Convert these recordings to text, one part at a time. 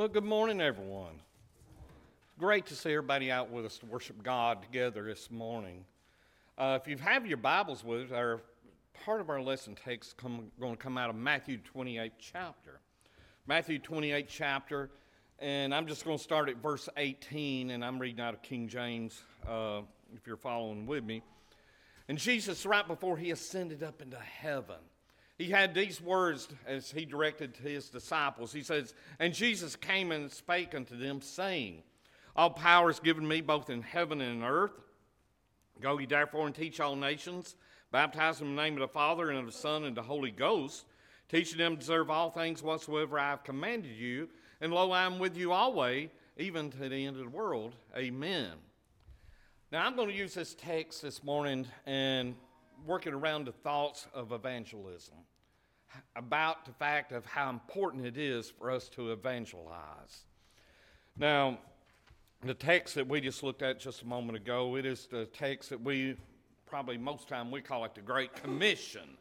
Well, good morning, everyone. Great to see everybody out with us to worship God together this morning. Uh, if you have your Bibles with us, our part of our lesson takes come, going to come out of Matthew 28 chapter. Matthew 28 chapter, and I'm just going to start at verse 18, and I'm reading out of King James uh, if you're following with me. And Jesus, right before he ascended up into heaven, he had these words as he directed to his disciples. He says, And Jesus came and spake unto them, saying, All power is given me both in heaven and in earth. Go ye therefore and teach all nations, baptize them in the name of the Father and of the Son and the Holy Ghost, teaching them to observe all things whatsoever I have commanded you. And lo, I am with you always, even to the end of the world. Amen. Now, I'm going to use this text this morning and working around the thoughts of evangelism about the fact of how important it is for us to evangelize. Now, the text that we just looked at just a moment ago, it is the text that we probably most time we call it the Great Commission.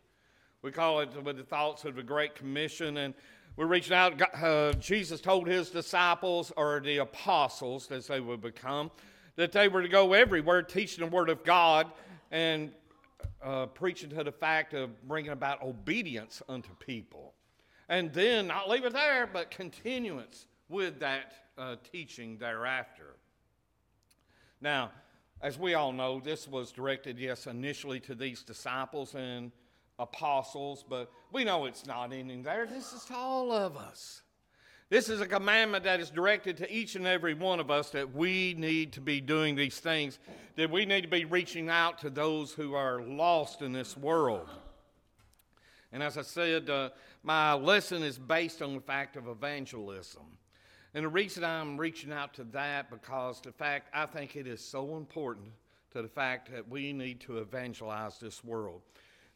We call it with the thoughts of the Great Commission, and we're reaching out. Uh, Jesus told his disciples, or the apostles, as they would become, that they were to go everywhere teaching the Word of God and uh, preaching to the fact of bringing about obedience unto people. And then not leave it there, but continuance with that uh, teaching thereafter. Now, as we all know, this was directed, yes, initially to these disciples and apostles, but we know it's not ending there. This is to all of us. This is a commandment that is directed to each and every one of us that we need to be doing these things, that we need to be reaching out to those who are lost in this world. And as I said, uh, my lesson is based on the fact of evangelism. And the reason I'm reaching out to that because the fact I think it is so important to the fact that we need to evangelize this world.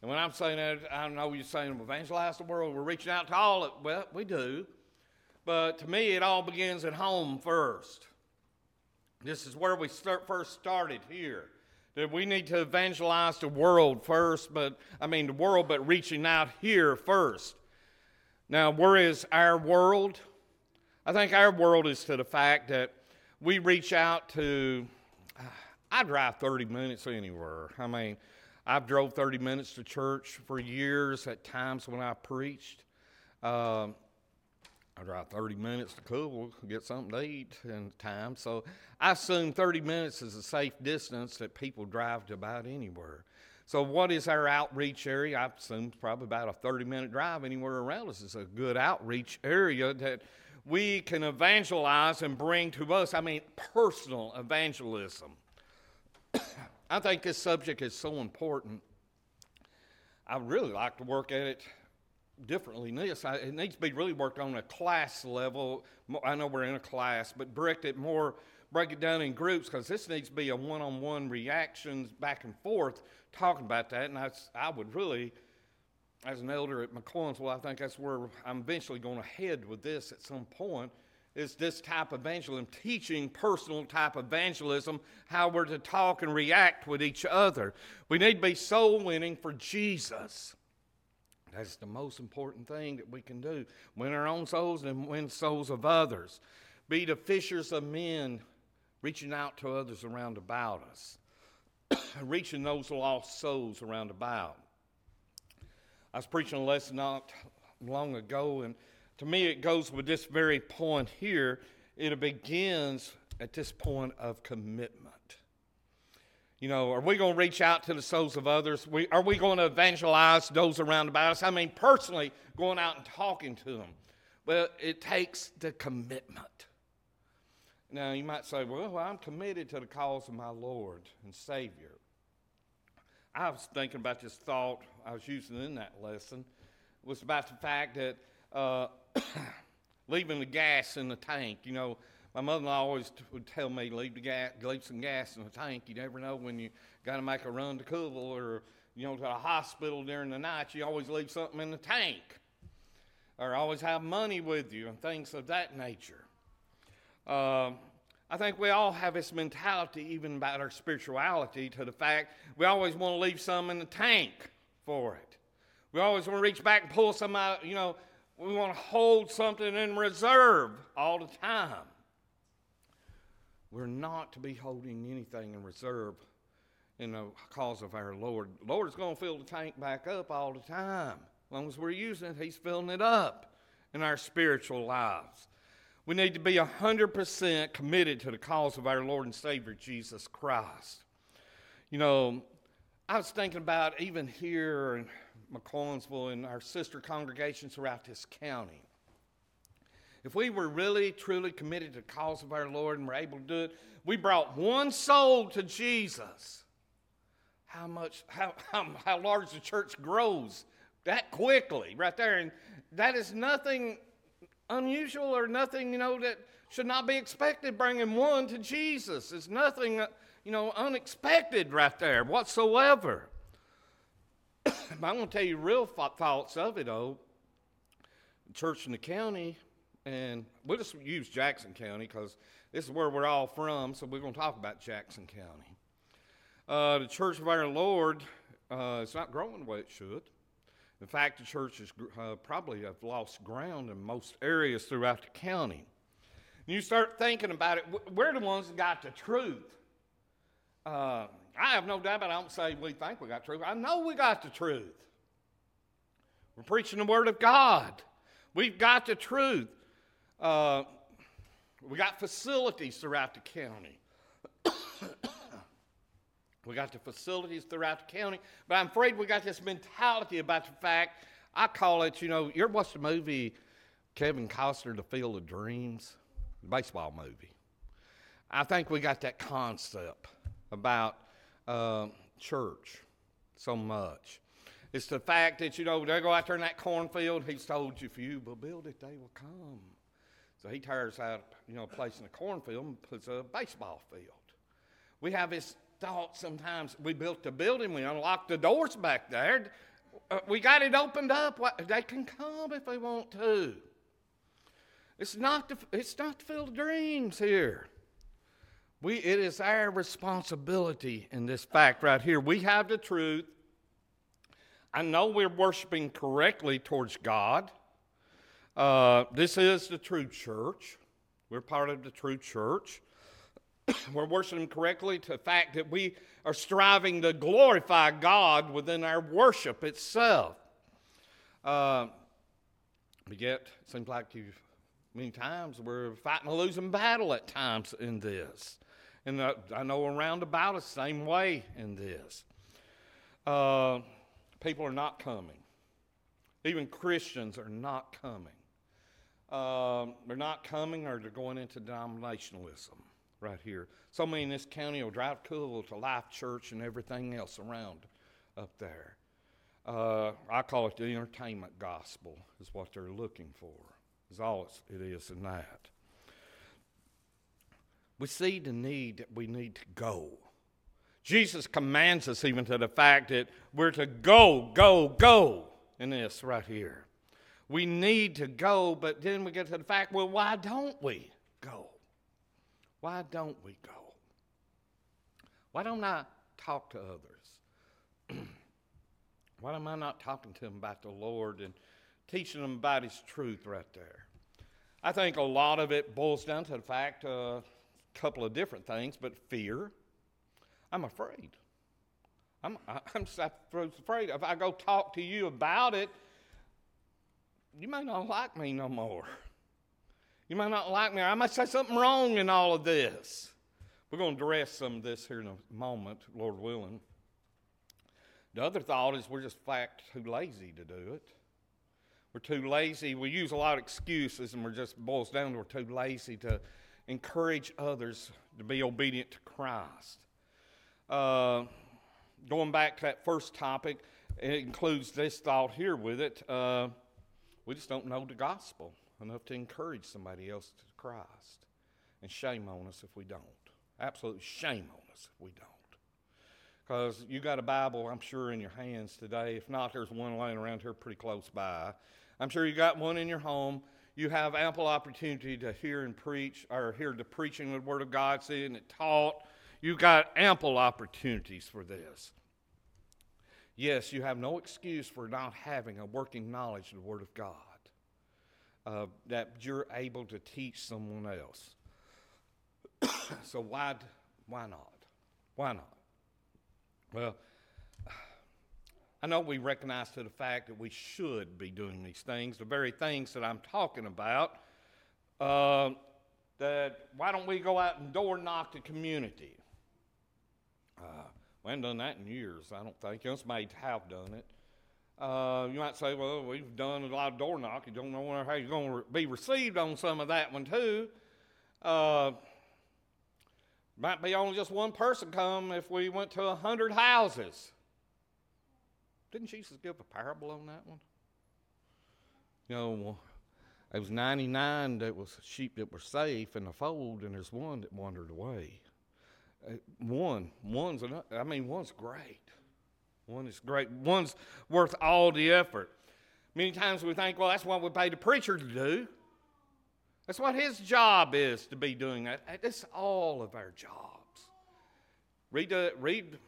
And when I'm saying that, I know you're saying evangelize the world. We're reaching out to all. Of, well, we do. But to me, it all begins at home first. This is where we start, first started here. That we need to evangelize the world first, but I mean the world, but reaching out here first. Now, where is our world? I think our world is to the fact that we reach out to. I drive 30 minutes anywhere. I mean, I've drove 30 minutes to church for years at times when I preached. Um, I drive 30 minutes to Cookeville, get something to eat in time. So I assume 30 minutes is a safe distance that people drive to about anywhere. So what is our outreach area? I assume probably about a 30 minute drive anywhere around us is a good outreach area that we can evangelize and bring to us. I mean, personal evangelism. I think this subject is so important. I really like to work at it differently than this. I, it needs to be really worked on a class level. I know we're in a class, but break it more, break it down in groups because this needs to be a one-on-one reactions back and forth talking about that. And I, I would really, as an elder at McCoynsville, I think that's where I'm eventually going to head with this at some point. Is this type of evangelism, teaching personal type evangelism, how we're to talk and react with each other. We need to be soul winning for Jesus. That's the most important thing that we can do. Win our own souls and win souls of others. Be the fishers of men, reaching out to others around about us, reaching those lost souls around about. I was preaching a lesson not long ago, and to me it goes with this very point here. It begins at this point of commitment. You know, are we going to reach out to the souls of others? We, are we going to evangelize those around about us? I mean, personally, going out and talking to them. Well, it takes the commitment. Now, you might say, well, I'm committed to the cause of my Lord and Savior. I was thinking about this thought I was using in that lesson. Was about the fact that uh, leaving the gas in the tank, you know, my mother-in-law always would tell me leave the gas, leave some gas in the tank. You never know when you got to make a run to Cookeville or you know to a hospital during the night. You always leave something in the tank, or always have money with you and things of that nature. Uh, I think we all have this mentality, even about our spirituality, to the fact we always want to leave some in the tank for it. We always want to reach back and pull some out, you know, we want to hold something in reserve all the time. We're not to be holding anything in reserve in the cause of our Lord. Lord's going to fill the tank back up all the time. As long as we're using it, He's filling it up in our spiritual lives. We need to be 100% committed to the cause of our Lord and Savior Jesus Christ. You know, I was thinking about even here in McCollansville and our sister congregations throughout this county. If we were really, truly committed to the cause of our Lord and were able to do it, we brought one soul to Jesus. How much, how, how, how large the church grows that quickly, right there. And that is nothing unusual or nothing, you know, that should not be expected bringing one to Jesus. It's nothing, uh, you know, unexpected right there whatsoever. I'm going to tell you real thoughts of it, though. Church in the county, and we'll just use Jackson County because this is where we're all from, so we're going to talk about Jackson County. Uh, the Church of Our Lord, uh, it's not growing the way it should. In fact, the church has uh, probably have lost ground in most areas throughout the county. And you start thinking about it, we're the ones that got the truth. Uh, I have no doubt, but I don't say we think we got truth. I know we got the truth. We're preaching the Word of God. We've got the truth. Uh, we got facilities throughout the county. we got the facilities throughout the county, but I'm afraid we got this mentality about the fact. I call it, you know, you ever watched the movie Kevin Costner, The Field of Dreams? The baseball movie. I think we got that concept about uh, church so much. It's the fact that, you know, they go out there in that cornfield. He's told you, if you will build it, they will come. So he tears out, you know, a place in a cornfield and puts a baseball field. We have this thought sometimes we built the building, we unlocked the doors back there. Uh, we got it opened up. They can come if they want to. It's not it's not field of dreams here. We, it is our responsibility in this fact right here. We have the truth. I know we're worshiping correctly towards God. Uh, this is the true church. We're part of the true church. we're worshiping correctly to the fact that we are striving to glorify God within our worship itself. Uh, but yet, it seems like you many times we're fighting a losing battle at times in this. And uh, I know around about the same way in this. Uh, people are not coming. Even Christians are not coming. Um, they're not coming or they're going into denominationalism right here. So many in this county will drive Cookeville to Life Church and everything else around up there. Uh, I call it the entertainment gospel, is what they're looking for, is all it is in that. We see the need that we need to go. Jesus commands us even to the fact that we're to go, go, go in this right here. We need to go, but then we get to the fact well, why don't we go? Why don't we go? Why don't I talk to others? why am I not talking to them about the Lord and teaching them about His truth right there? I think a lot of it boils down to the fact a uh, couple of different things, but fear. I'm afraid. I'm, I'm afraid. If I go talk to you about it, you may not like me no more. You may not like me. I might say something wrong in all of this. We're going to address some of this here in a moment, Lord willing. The other thought is we're just fact too lazy to do it. We're too lazy. We use a lot of excuses, and we're just boils down to we're too lazy to encourage others to be obedient to Christ. Uh, going back to that first topic, it includes this thought here with it. Uh, we just don't know the gospel enough to encourage somebody else to Christ. And shame on us if we don't. Absolute shame on us if we don't. Because you got a Bible, I'm sure, in your hands today. If not, there's one laying around here pretty close by. I'm sure you got one in your home. You have ample opportunity to hear and preach, or hear the preaching of the Word of God, seeing it taught. You've got ample opportunities for this. Yes, you have no excuse for not having a working knowledge of the Word of God. uh, that you're able to teach someone else. so why, why not? Why not? Well, I know we recognize to the fact that we should be doing these things, the very things that I'm talking about. Uh, that why don't we go out and door knock the community? We haven't done that in years, I don't think. Us may have done it. Uh, you might say, well, we've done a lot of door knock. You don't know how you're going to be received on some of that one, too. Uh, might be only just one person come if we went to a hundred houses. Didn't Jesus give a parable on that one? You know, it was 99 that was sheep that were safe in the fold, and there's one that wandered away. One, one's enough. I mean, one's great. One is great. One's worth all the effort. Many times we think, well, that's what we pay the preacher to do. That's what his job is to be doing that. That's all of our jobs. Read, read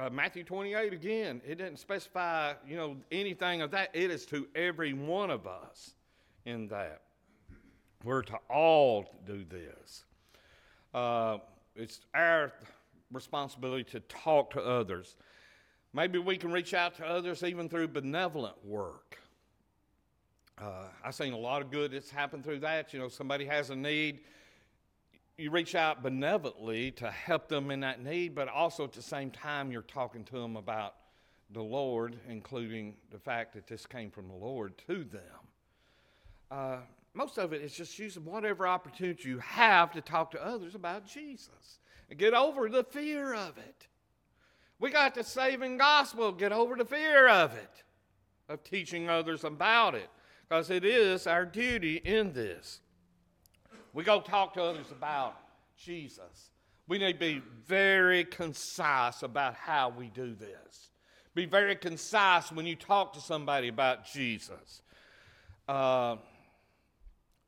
uh, Matthew 28 again. It doesn't specify, you know, anything of that. It is to every one of us in that. We're to all do this. Uh, it's our responsibility to talk to others. Maybe we can reach out to others even through benevolent work. Uh, I've seen a lot of good that's happened through that. You know, somebody has a need, you reach out benevolently to help them in that need, but also at the same time, you're talking to them about the Lord, including the fact that this came from the Lord to them. Uh, most of it is just using whatever opportunity you have to talk to others about Jesus and get over the fear of it. We got the saving gospel, get over the fear of it, of teaching others about it, because it is our duty in this. We go talk to others about Jesus. We need to be very concise about how we do this. Be very concise when you talk to somebody about Jesus. Uh,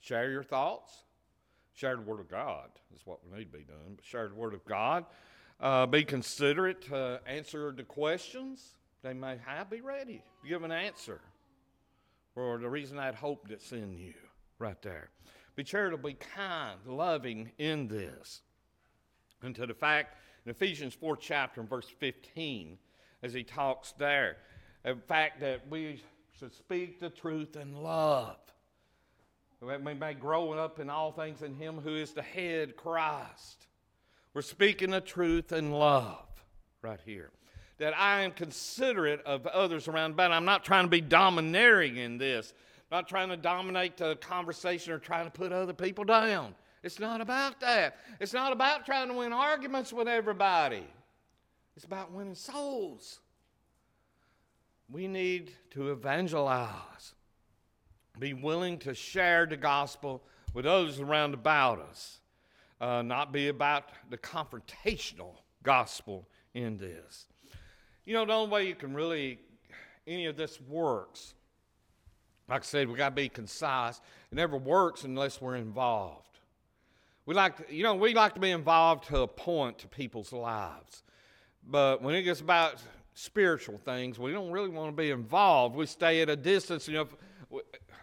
share your thoughts. Share the Word of God is what we need to be doing. But share the Word of God. Uh, be considerate answer the questions they may have. Be ready give an answer for the reason I'd hope that's in you right there. Be charitably kind, loving in this. And to the fact in Ephesians 4 chapter and verse 15, as he talks there, the fact that we should speak the truth in love. We may grow up in all things in him who is the head, Christ. We're speaking the truth in love right here. That I am considerate of others around, but I'm not trying to be domineering in this. I'm not trying to dominate the conversation or trying to put other people down. It's not about that. It's not about trying to win arguments with everybody. It's about winning souls. We need to evangelize, be willing to share the gospel with others around about us uh, not be about the confrontational gospel in this. You know, the only way you can really, any of this works, like I said, we got to be concise. It never works unless we're involved. We like to, you know, we like to be involved to a point to people's lives. But when it gets about spiritual things, we don't really want to be involved. We stay at a distance. You know,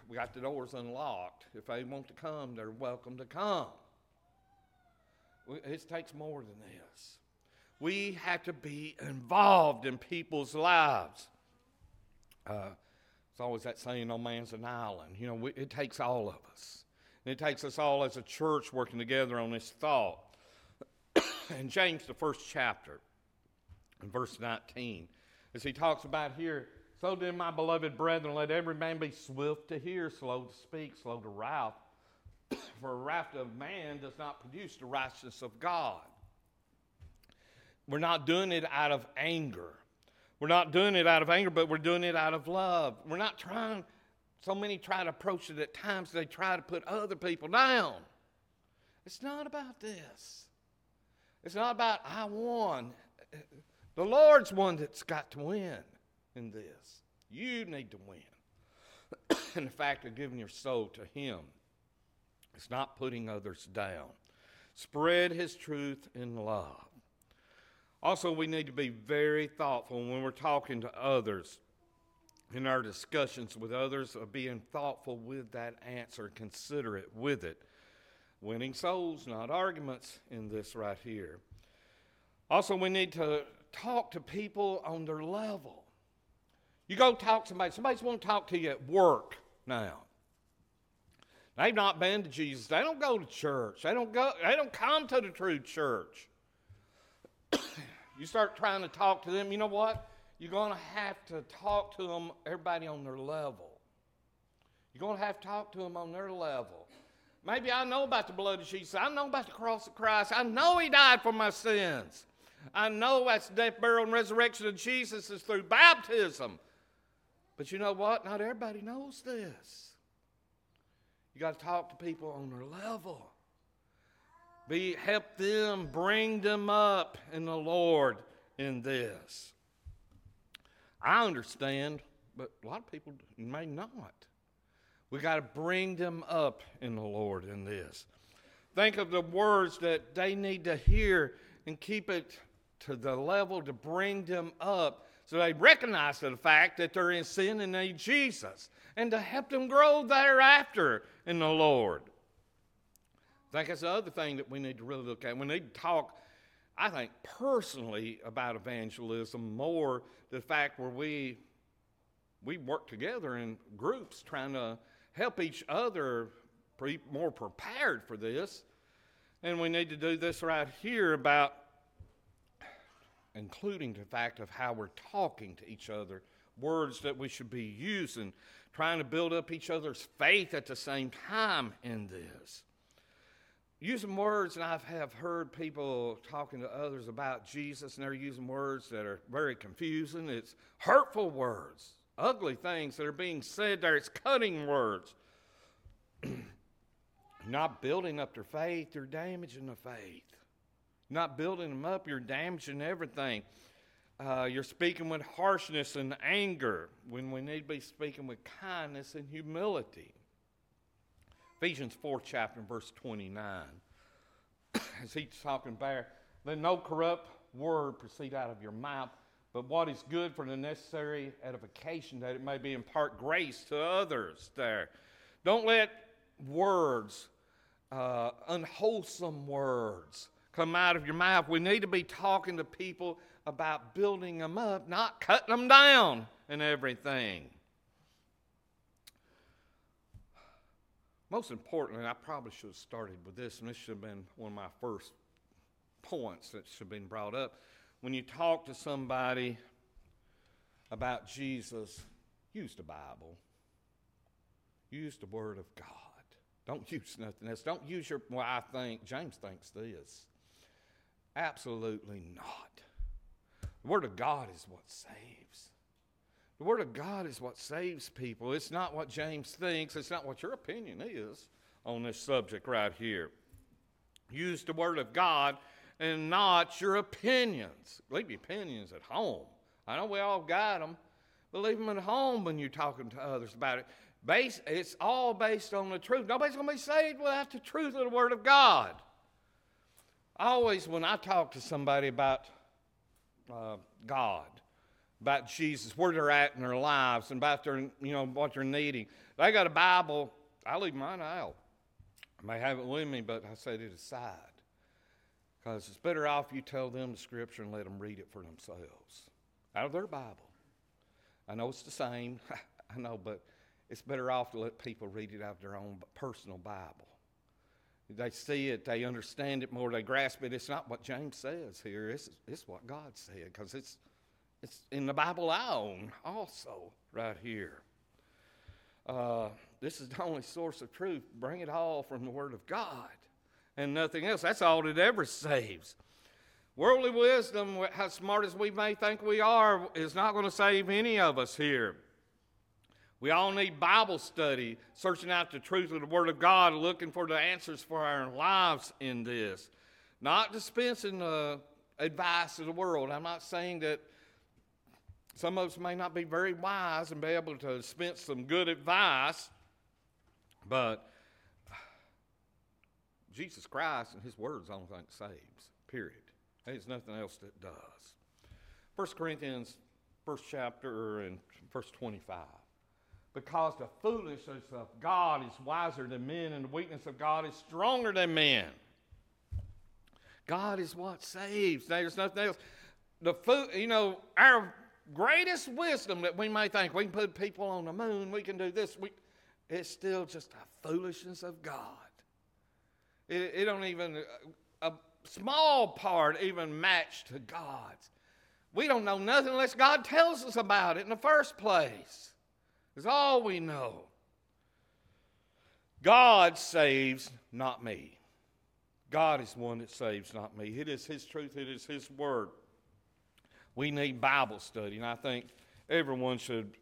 we got the doors unlocked. If they want to come, they're welcome to come. It takes more than this. We have to be involved in people's lives. Uh, it's always that saying, no man's an island. You know, we, it takes all of us. And it takes us all as a church working together on this thought. in James, the first chapter, in verse 19, as he talks about here, so then, my beloved brethren, let every man be swift to hear, slow to speak, slow to wrath for wrath of man does not produce the righteousness of God. We're not doing it out of anger. We're not doing it out of anger, but we're doing it out of love. We're not trying, so many try to approach it at times, they try to put other people down. It's not about this. It's not about I won. The Lord's one that's got to win in this. You need to win. in the fact of giving your soul to Him. It's not putting others down. Spread his truth in love. Also, we need to be very thoughtful when we're talking to others in our discussions with others of being thoughtful with that answer, considerate with it. Winning souls, not arguments, in this right here. Also, we need to talk to people on their level. You go talk to somebody, somebody's want to talk to you at work now. They've not been to Jesus. They don't go to church. They don't go, they don't come to the true church. you start trying to talk to them, you know what? You're going to have to talk to them, everybody on their level. You're going to have to talk to them on their level. Maybe I know about the blood of Jesus. I know about the cross of Christ. I know He died for my sins. I know that's the death, burial, and resurrection of Jesus is through baptism. But you know what? Not everybody knows this. You got to talk to people on their level. Be help them, bring them up in the Lord in this. I understand, but a lot of people may not. We got to bring them up in the Lord in this. Think of the words that they need to hear and keep it to the level to bring them up so they recognize the fact that they're in sin and need Jesus and to help them grow thereafter in the Lord. I think that's the other thing that we need to really look at. We need to talk, I think, personally about evangelism more the fact where we we work together in groups trying to help each other be more prepared for this. And we need to do this right here about including the fact of how we're talking to each other, words that we should be using, trying to build up each other's faith at the same time in this. Using words, and I have heard people talking to others about Jesus, and they're using words that are very confusing. It's hurtful words, ugly things that are being said there. It's cutting words. Not building up their faith, they're damaging the faith not building them up, you're damaging everything. Uh, you're speaking with harshness and anger when we need to be speaking with kindness and humility. Ephesians 4 chapter verse 29. As he's talking there, let no corrupt word proceed out of your mouth, but what is good for the necessary edification, that it may be impart grace to others there. Don't let words, uh, unwholesome words, come out of your mouth. We need to be talking to people about building them up, not cutting them down and everything. Most importantly, I probably should have started with this, and this should have been one of my first points that should have been brought up. When you talk to somebody about Jesus, use the Bible, use the Word of God. Don't use nothing else. Don't use your, well, I think, James thinks this. Absolutely not. The Word of God is what saves. The Word of God is what saves people. It's not what James thinks, it's not what your opinion is on this subject right here. Use the Word of God and not your opinions. Leave your opinions at home. I know we all got them, but leave them at home when you're talking to others about it. Base, it's all based on the truth. Nobody's going to be saved without the truth of the Word of God always, when I talk to somebody about uh, God, about Jesus, where they're at in their lives, and about their, you know, what they're needing, they got a Bible. I leave mine out. I may have it with me, but I set it aside. Because it's better off you tell them the scripture and let them read it for themselves out of their Bible. I know it's the same, I know, but it's better off to let people read it out of their own personal Bible. They see it, they understand it more, they grasp it. It's not what James says here, it's, it's what God said, because it's, it's in the Bible I own also, right here. Uh, this is the only source of truth. Bring it all from the Word of God and nothing else. That's all it ever saves. Worldly wisdom, how smart as we may think we are, is not going to save any of us here. We all need Bible study, searching out the truth of the Word of God, looking for the answers for our lives in this. Not dispensing the advice of the world. I'm not saying that some of us may not be very wise and be able to dispense some good advice, but Jesus Christ and His Word is the only thing that saves, period. There's nothing else that does. 1 Corinthians first chapter and verse 25. Because the foolishness of God is wiser than men, and the weakness of God is stronger than men. God is what saves. There's nothing else. The food, you know, our greatest wisdom that we may think we can put people on the moon, we can do this. We, it's still just a foolishness of God. It, it don't even uh, a small part even match to God's. We don't know nothing unless God tells us about it in the first place. It's all we know. God saves, not me. God is one that saves, not me. It is His truth, it is His word. We need Bible study, and I think everyone should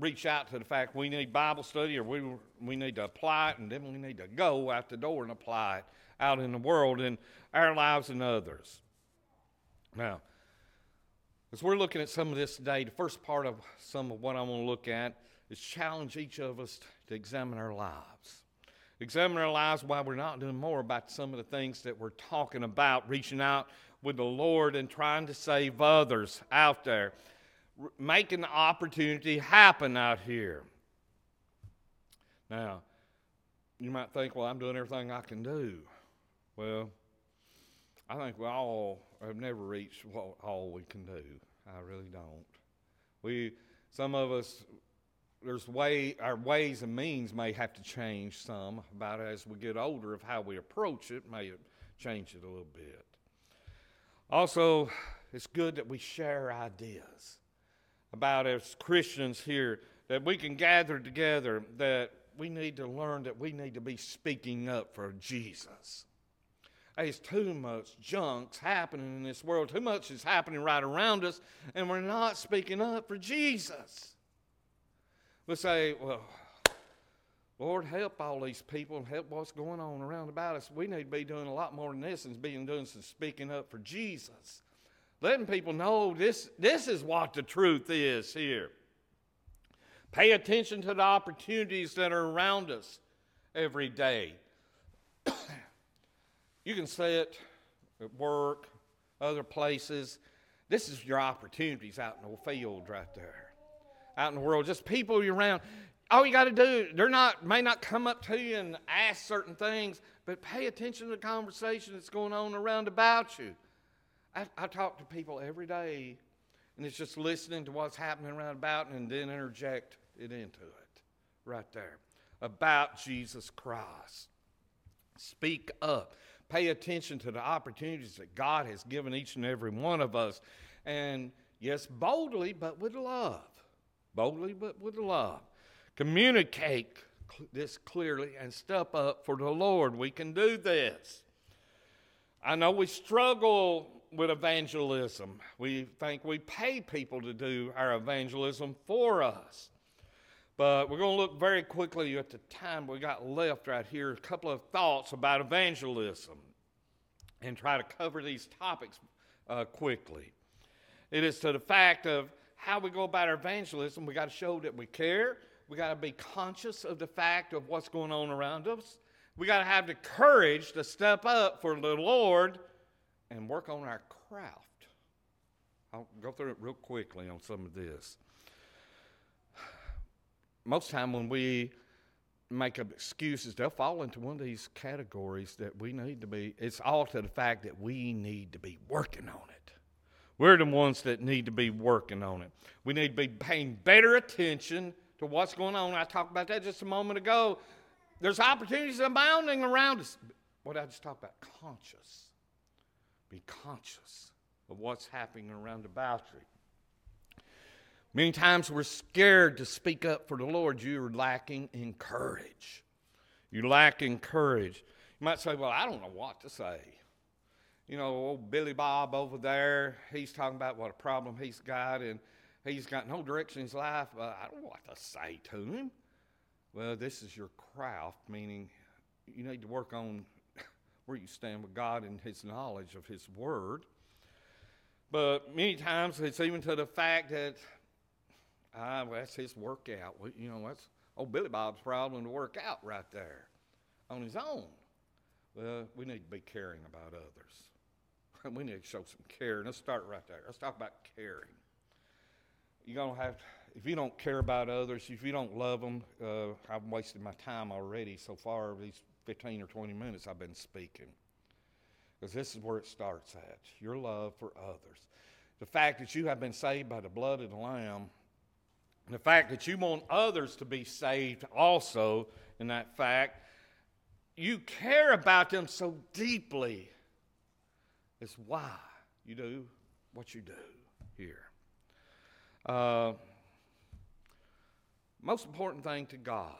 reach out to the fact we need Bible study or we, we need to apply it, and then we need to go out the door and apply it out in the world in our lives and others. Now, as we're looking at some of this today, the first part of some of what I want to look at is challenge each of us to examine our lives. Examine our lives while we're not doing more about some of the things that we're talking about, reaching out with the Lord and trying to save others out there, R- making the opportunity happen out here. Now, you might think, well, I'm doing everything I can do. Well, I think we all have never reached what all we can do. I really don't. We, some of us, there's way our ways and means may have to change some about as we get older of how we approach it may change it a little bit. Also, it's good that we share ideas about as Christians here that we can gather together that we need to learn that we need to be speaking up for Jesus. There's too much junk's happening in this world. Too much is happening right around us, and we're not speaking up for Jesus. We say, well, Lord, help all these people and help what's going on around about us. We need to be doing a lot more than this and being doing some speaking up for Jesus. Letting people know this, this is what the truth is here. Pay attention to the opportunities that are around us every day. you can say it at work, other places. This is your opportunities out in the field right there. Out in the world, just people you're around. All you got to do, they're not may not come up to you and ask certain things, but pay attention to the conversation that's going on around about you. I, I talk to people every day, and it's just listening to what's happening around about and then interject it into it right there about Jesus Christ. Speak up. Pay attention to the opportunities that God has given each and every one of us. And yes, boldly, but with love. Boldly, but with love. Communicate this clearly and step up for the Lord. We can do this. I know we struggle with evangelism. We think we pay people to do our evangelism for us. But we're going to look very quickly at the time we got left right here, a couple of thoughts about evangelism and try to cover these topics uh, quickly. It is to the fact of how we go about our evangelism. We got to show that we care. We got to be conscious of the fact of what's going on around us. We got to have the courage to step up for the Lord and work on our craft. I'll go through it real quickly on some of this most time when we make up excuses, they'll fall into one of these categories that we need to be. It's all to the fact that we need to be working on it. We're the ones that need to be working on it. We need to be paying better attention to what's going on. I talked about that just a moment ago. There's opportunities abounding around us. What I just talk about? Conscious. Be conscious of what's happening around about you. Many times we're scared to speak up for the Lord. You're lacking in courage. You lack in courage. You might say, Well, I don't know what to say. You know, old Billy Bob over there, he's talking about what a problem he's got, and he's got no direction in his life. I don't know what to say to him. Well, this is your craft, meaning you need to work on where you stand with God and His knowledge of His Word. But many times it's even to the fact that Ah, well, that's his workout. You know, that's old Billy Bob's problem to work out right there on his own. Well, we need to be caring about others. we need to show some care. Let's start right there. Let's talk about caring. you're going to have, if you don't care about others, if you don't love them, uh, I've wasted my time already so far, these 15 or 20 minutes I've been speaking. Because this is where it starts at your love for others. The fact that you have been saved by the blood of the Lamb, the fact that you want others to be saved also, in that fact, you care about them so deeply, is why you do what you do here. Uh, most important thing to God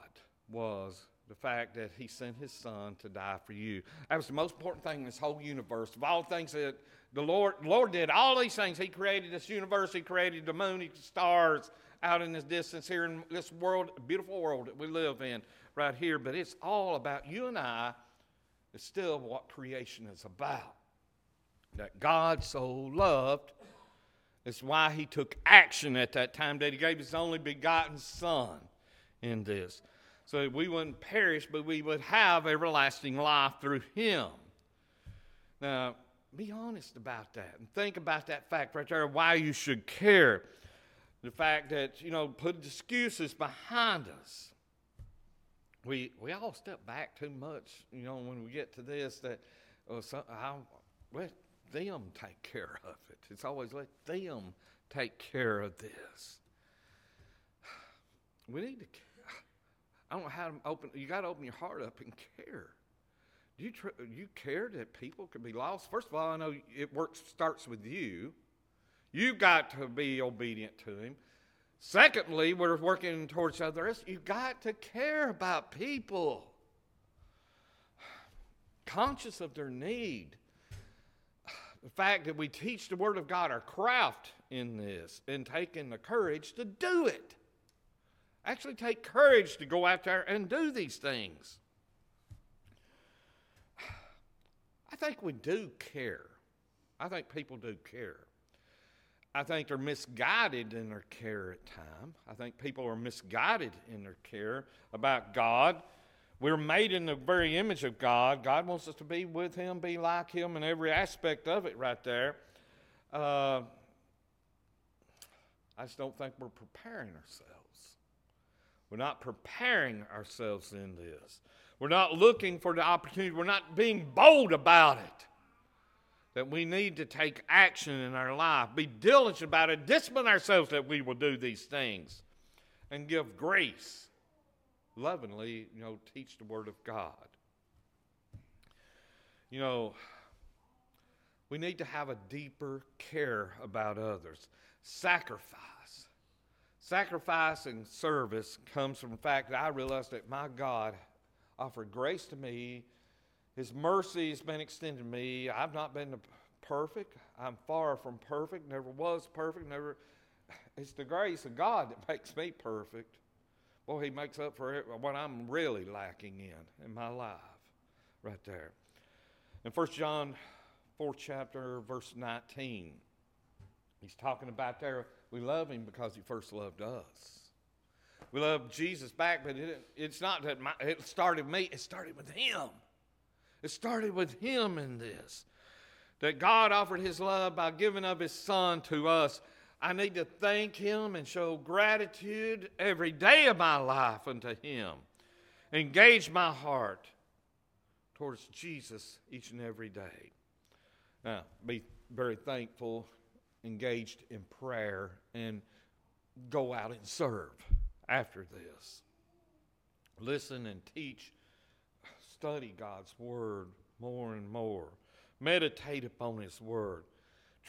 was the fact that He sent His Son to die for you. That was the most important thing in this whole universe. Of all things that the Lord, Lord did, all these things. He created this universe, He created the moon, the stars out in this distance here in this world, beautiful world that we live in right here. But it's all about you and I. It's still what creation is about. That God so loved that's why he took action at that time that he gave his only begotten Son in this. So that we wouldn't perish, but we would have everlasting life through him. Now, be honest about that and think about that fact right there, why you should care. The fact that, you know, put excuses behind us. We, we all step back too much, you know, when we get to this that, oh, so, I, well, them take care of it. It's always let them take care of this. We need to. I don't know how to open. You got to open your heart up and care. Do you tr- you care that people could be lost? First of all, I know it works starts with you. You've got to be obedient to Him. Secondly, we're working towards others. You've got to care about people, conscious of their need the fact that we teach the Word of God, our craft in this, and taking the courage to do it. Actually, take courage to go out there and do these things. I think we do care. I think people do care. I think they're misguided in their care at times. I think people are misguided in their care about God we're made in the very image of God. God wants us to be with Him, be like Him in every aspect of it right there. Uh, I just don't think we're preparing ourselves. We're not preparing ourselves in this. We're not looking for the opportunity. We're not being bold about it. That we need to take action in our life, be diligent about it, discipline ourselves that we will do these things, and give grace lovingly, you know, teach the Word of God. You know, we need to have a deeper care about others. Sacrifice. Sacrifice and service comes from the fact that I realized that my God offered grace to me. His mercy has been extended to me. I've not been perfect. I'm far from perfect. Never was perfect. Never. It's the grace of God that makes me perfect. Boy, he makes up for what I'm really lacking in in my life right there. In 1 John 4 chapter, verse 19, he's talking about there, we love him because he first loved us. We love Jesus back, but it, it's not that my, it started me, it started with him. It started with him in this. That God offered his love by giving of his son to us I need to thank Him and show gratitude every day of my life unto Him. Engage my heart towards Jesus each and every day. Now, be very thankful, engaged in prayer, and go out and serve after this. Listen and teach, study God's Word more and more, meditate upon His Word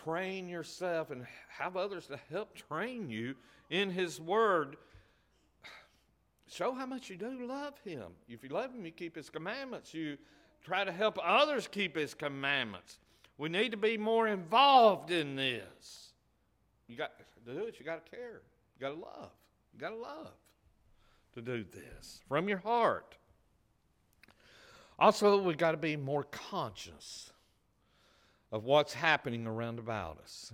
train yourself and have others to help train you in His Word. Show how much you do love Him. If you love Him, you keep His commandments. You try to help others keep His commandments. We need to be more involved in this. You got to do it, you got to care. You got to love. You got to love to do this from your heart. Also, we got to be more conscious of what's happening around about us.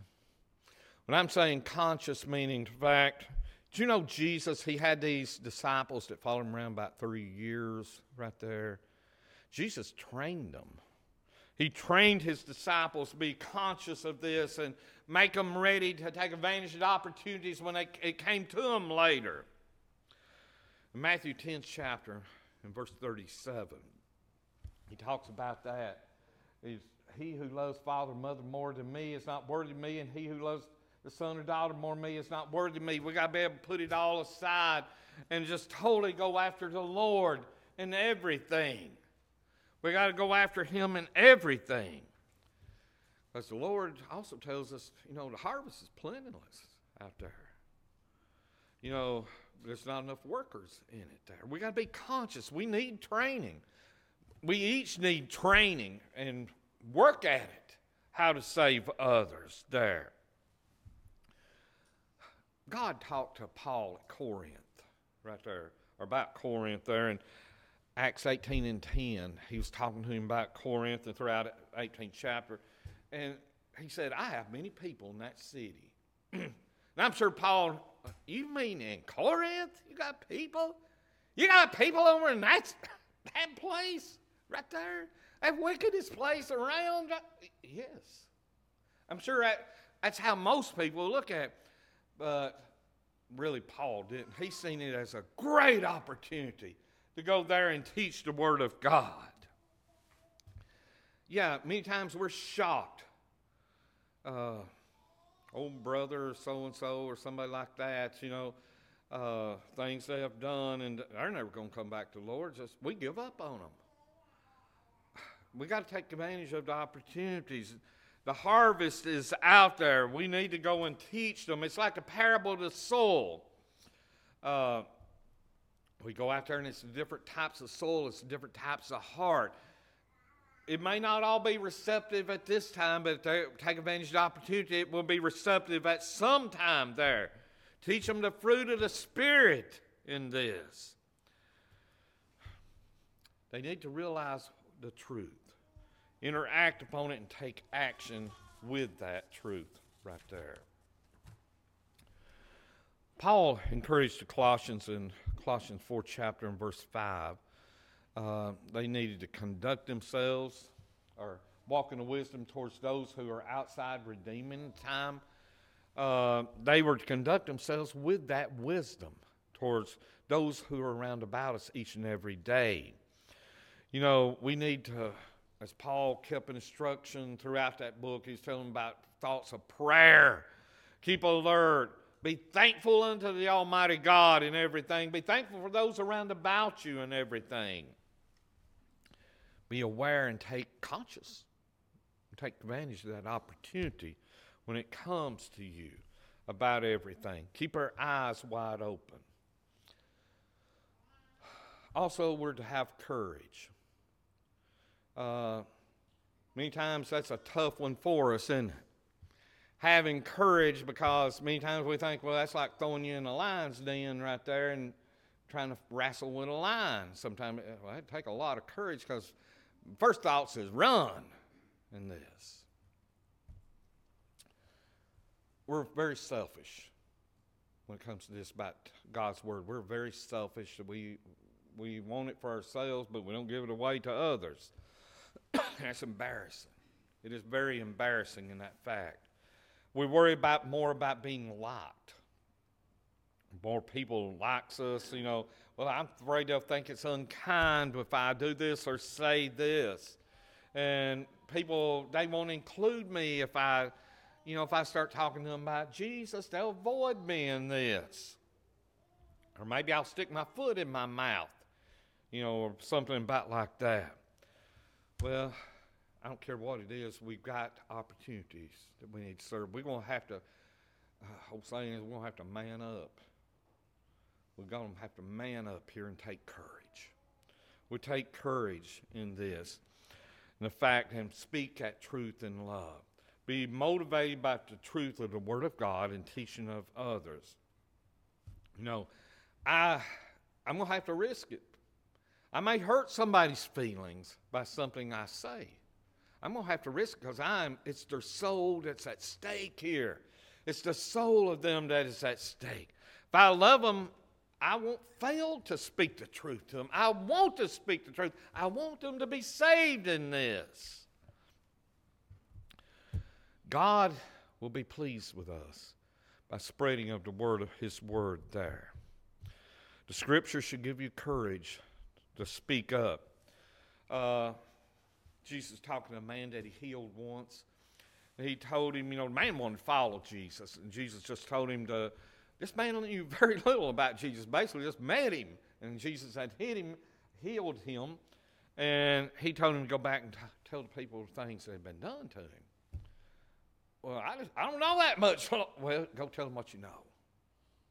When I'm saying conscious, meaning fact, do you know Jesus? He had these disciples that followed him around about three years right there. Jesus trained them. He trained his disciples to be conscious of this and make them ready to take advantage of opportunities when they, it came to them later. In Matthew 10 chapter, in verse 37, he talks about that. He's, he who loves father or mother more than me is not worthy of me, and he who loves the son or daughter more than me is not worthy of me. We got to be able to put it all aside and just totally go after the Lord in everything. We got to go after Him in everything. Because the Lord also tells us, you know, the harvest is plenteous out there. You know, there's not enough workers in it there. We got to be conscious. We need training. We each need training and work at it, how to save others there. God talked to Paul at Corinth, right there, or about Corinth there, in Acts 18 and 10. He was talking to him about Corinth and throughout 18th chapter. And he said, I have many people in that city. and I'm sure Paul, you mean in Corinth? You got people? You got people over in that, that place right there? That wickedest place around? Yes. I'm sure that, that's how most people look at it. But really, Paul didn't. He seen it as a great opportunity to go there and teach the Word of God. Yeah, many times we're shocked. Uh, old brother or so and so or somebody like that, you know, uh, things they have done, and they're never going to come back to the Lord. Just we give up on them. We got to take advantage of the opportunities. The harvest is out there. We need to go and teach them. It's like a parable the soul. Uh, we go out there and it's different types of soul, it's different types of heart. It may not all be receptive at this time, but if they take advantage of the opportunity, it will be receptive at some time there. Teach them the fruit of the Spirit in this. They need to realize the truth, interact upon it, and take action with that truth right there. Paul encouraged the Colossians in Colossians 4 chapter and verse 5. Uh, they needed to conduct themselves or walk in the wisdom towards those who are outside redeeming time. Uh, they were to conduct themselves with that wisdom towards those who are around about us each and every day. You know, we need to, as Paul kept instruction throughout that book, he's telling about thoughts of prayer. Keep alert be thankful unto the Almighty God in everything. Be thankful for those around about you in everything. Be aware and take conscious. Take advantage of that opportunity when it comes to you about everything. Keep our eyes wide open. Also, we're to have courage. Uh, many times that's a tough one for us, isn't having courage because many times we think, well, that's like throwing you in a lion's den right there and trying to wrestle with a lion. Sometimes well, it take a lot of courage because first thoughts is run in this. We're very selfish when it comes to this about God's word. We're very selfish. We we want it for ourselves, but we don't give it away to others. That's embarrassing. It is very embarrassing in that fact. We worry about more about being liked. More people likes us, you know. Well, I'm afraid they'll think it's unkind if I do this or say this. And people, they won't include me if I, you know, if I start talking to them about Jesus, they'll avoid me in this. Or maybe I'll stick my foot in my mouth, you know, or something about like that. Well, I don't care what it is, we've got opportunities that we need to serve. We're going to have to, uh, whole saying is, we're going to have to man up. We're going to have to man up here and take courage. We take courage in this. in the fact and speak that truth in love. Be motivated by the truth of the Word of God and teaching of others. You know, I, I'm going to have to risk it. I may hurt somebody's feelings by something I say. I'm going to have to risk because I'm, it's their soul that's at stake here. It's the soul of them that is at stake. If I love them, I won't fail to speak the truth to them. I want to speak the truth. I want them to be saved in this. God will be pleased with us by spreading of the word of his word there. The scripture should give you courage to speak up. Uh, Jesus talking to a man that he healed once. He told him, you know, the man wanted to follow Jesus, and Jesus just told him to. This man knew very little about Jesus. Basically, just met him, and Jesus had hit him, healed him, and he told him to go back and t- tell the people things that had been done to him. Well, I, just, I don't know that much. Well, go tell them what you know.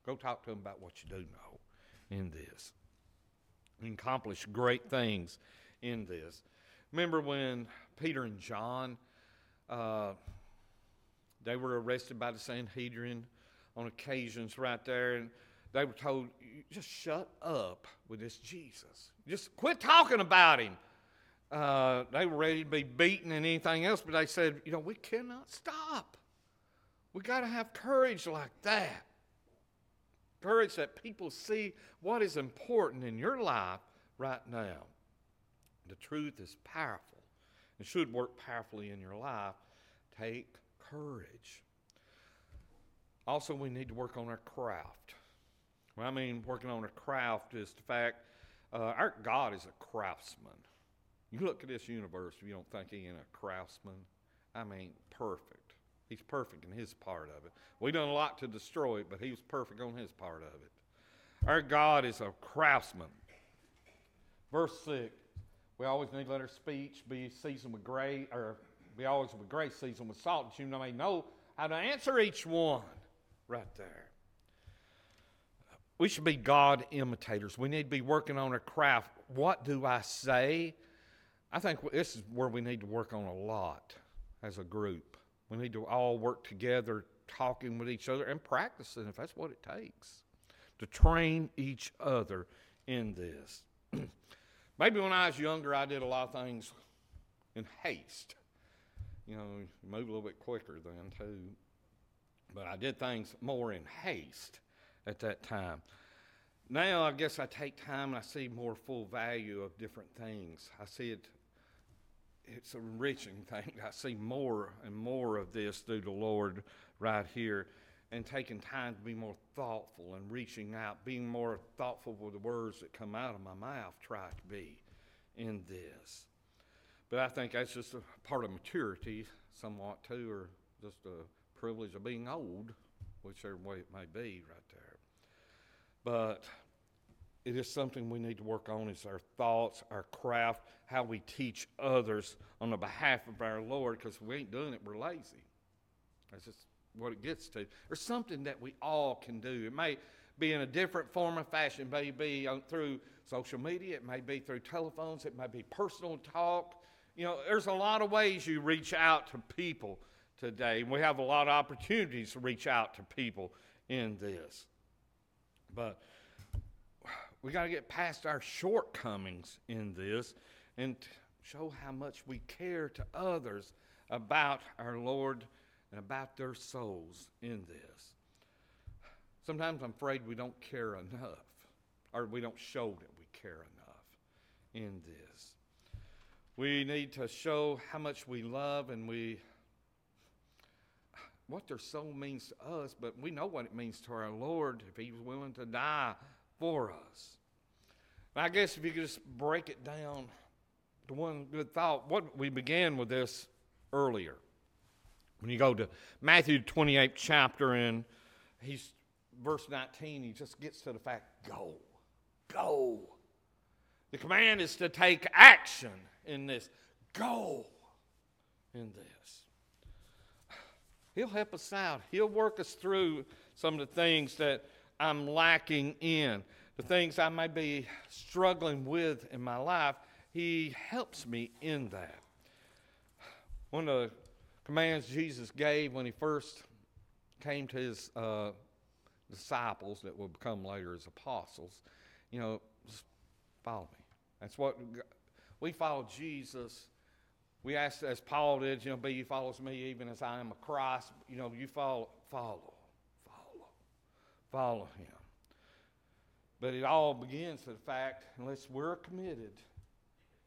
Go talk to them about what you do know in this. Accomplish great things in this. Remember when Peter and John, uh, they were arrested by the Sanhedrin on occasions right there, and they were told, just shut up with this Jesus. Just quit talking about him. Uh, they were ready to be beaten and anything else, but they said, you know, we cannot stop. We got to have courage like that. Courage that people see what is important in your life right now. The truth is powerful and should work powerfully in your life. Take courage. Also, we need to work on our craft. Well, I mean, working on a craft is the fact uh, our God is a craftsman. You look at this universe, you don't think he ain't a craftsman. I mean, perfect. He's perfect in his part of it. We done a lot to destroy it, but he was perfect on his part of it. Our God is a craftsman. Verse 6 we always need to let our speech be seasoned with grace, or be always with grace, seasoned with salt, that you may know how to answer each one. Right there. We should be God imitators. We need to be working on our craft. What do I say? I think this is where we need to work on a lot as a group. We need to all work together, talking with each other and practicing if that's what it takes to train each other in this. Maybe when I was younger, I did a lot of things in haste. You know, move a little bit quicker then, too. But I did things more in haste at that time. Now, I guess I take time and I see more full value of different things. I see it, it's a enriching thing. I see more and more of this through the Lord right here and taking time to be more thoughtful and reaching out, being more thoughtful with the words that come out of my mouth, try to be in this. But I think that's just a part of maturity, somewhat too, or just a privilege of being old, whichever way it may be right there. But it is something we need to work on is our thoughts, our craft, how we teach others on the behalf of our Lord, because we ain't doing it, we're lazy. That's just what it gets to. There's something that we all can do. It may be in a different form of fashion, maybe through social media, it may be through telephones, it may be personal talk. You know, there's a lot of ways you reach out to people today. and We have a lot of opportunities to reach out to people in this. But we got to get past our shortcomings in this and show how much we care to others about our Lord and about their souls in this. Sometimes I'm afraid we don't care enough, or we don't show that we care enough in this. We need to show how much we love and we what their soul means to us, but we know what it means to our Lord if He was willing to die for us. And I guess if you could just break it down to one good thought, what we began with this earlier. When you go to Matthew 28 chapter and he's verse 19, he just gets to the fact go. Go. The command is to take action in this. Go in this. He'll help us out. He'll work us through some of the things that I'm lacking in, the things I may be struggling with in my life. He helps me in that. One of the commands Jesus gave when he first came to his uh, disciples that would become later his apostles, you know, follow me. That's what we follow Jesus. We ask, as Paul did, you know, be you follows me even as I am a Christ. You know, you follow, follow, follow him. But it all begins with the fact, unless we're committed,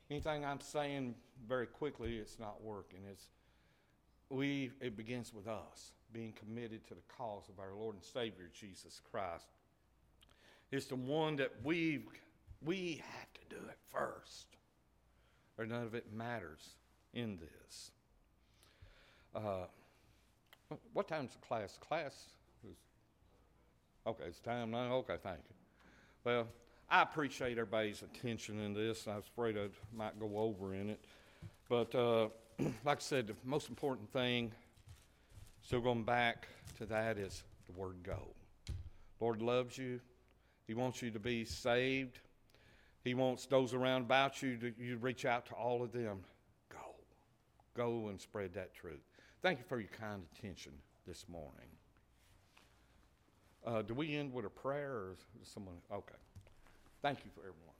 anything I'm saying very quickly, it's not working. It's we it begins with us being committed to the cause of our Lord and Savior Jesus Christ. It's the one that we we have to do it first, or none of it matters in this. Uh, what time's the class? Class okay. It's time now. Okay, thank you. Well, I appreciate everybody's attention in this. I was afraid I might go over in it, but uh, like I said, the most important thing, still going back to that, is the word go. Lord loves you. He wants you to be saved. He wants those around about you to you reach out to all of them. Go. Go and spread that truth. Thank you for your kind attention this morning. Uh, do we end with a prayer or someone? Okay. Thank you for everyone.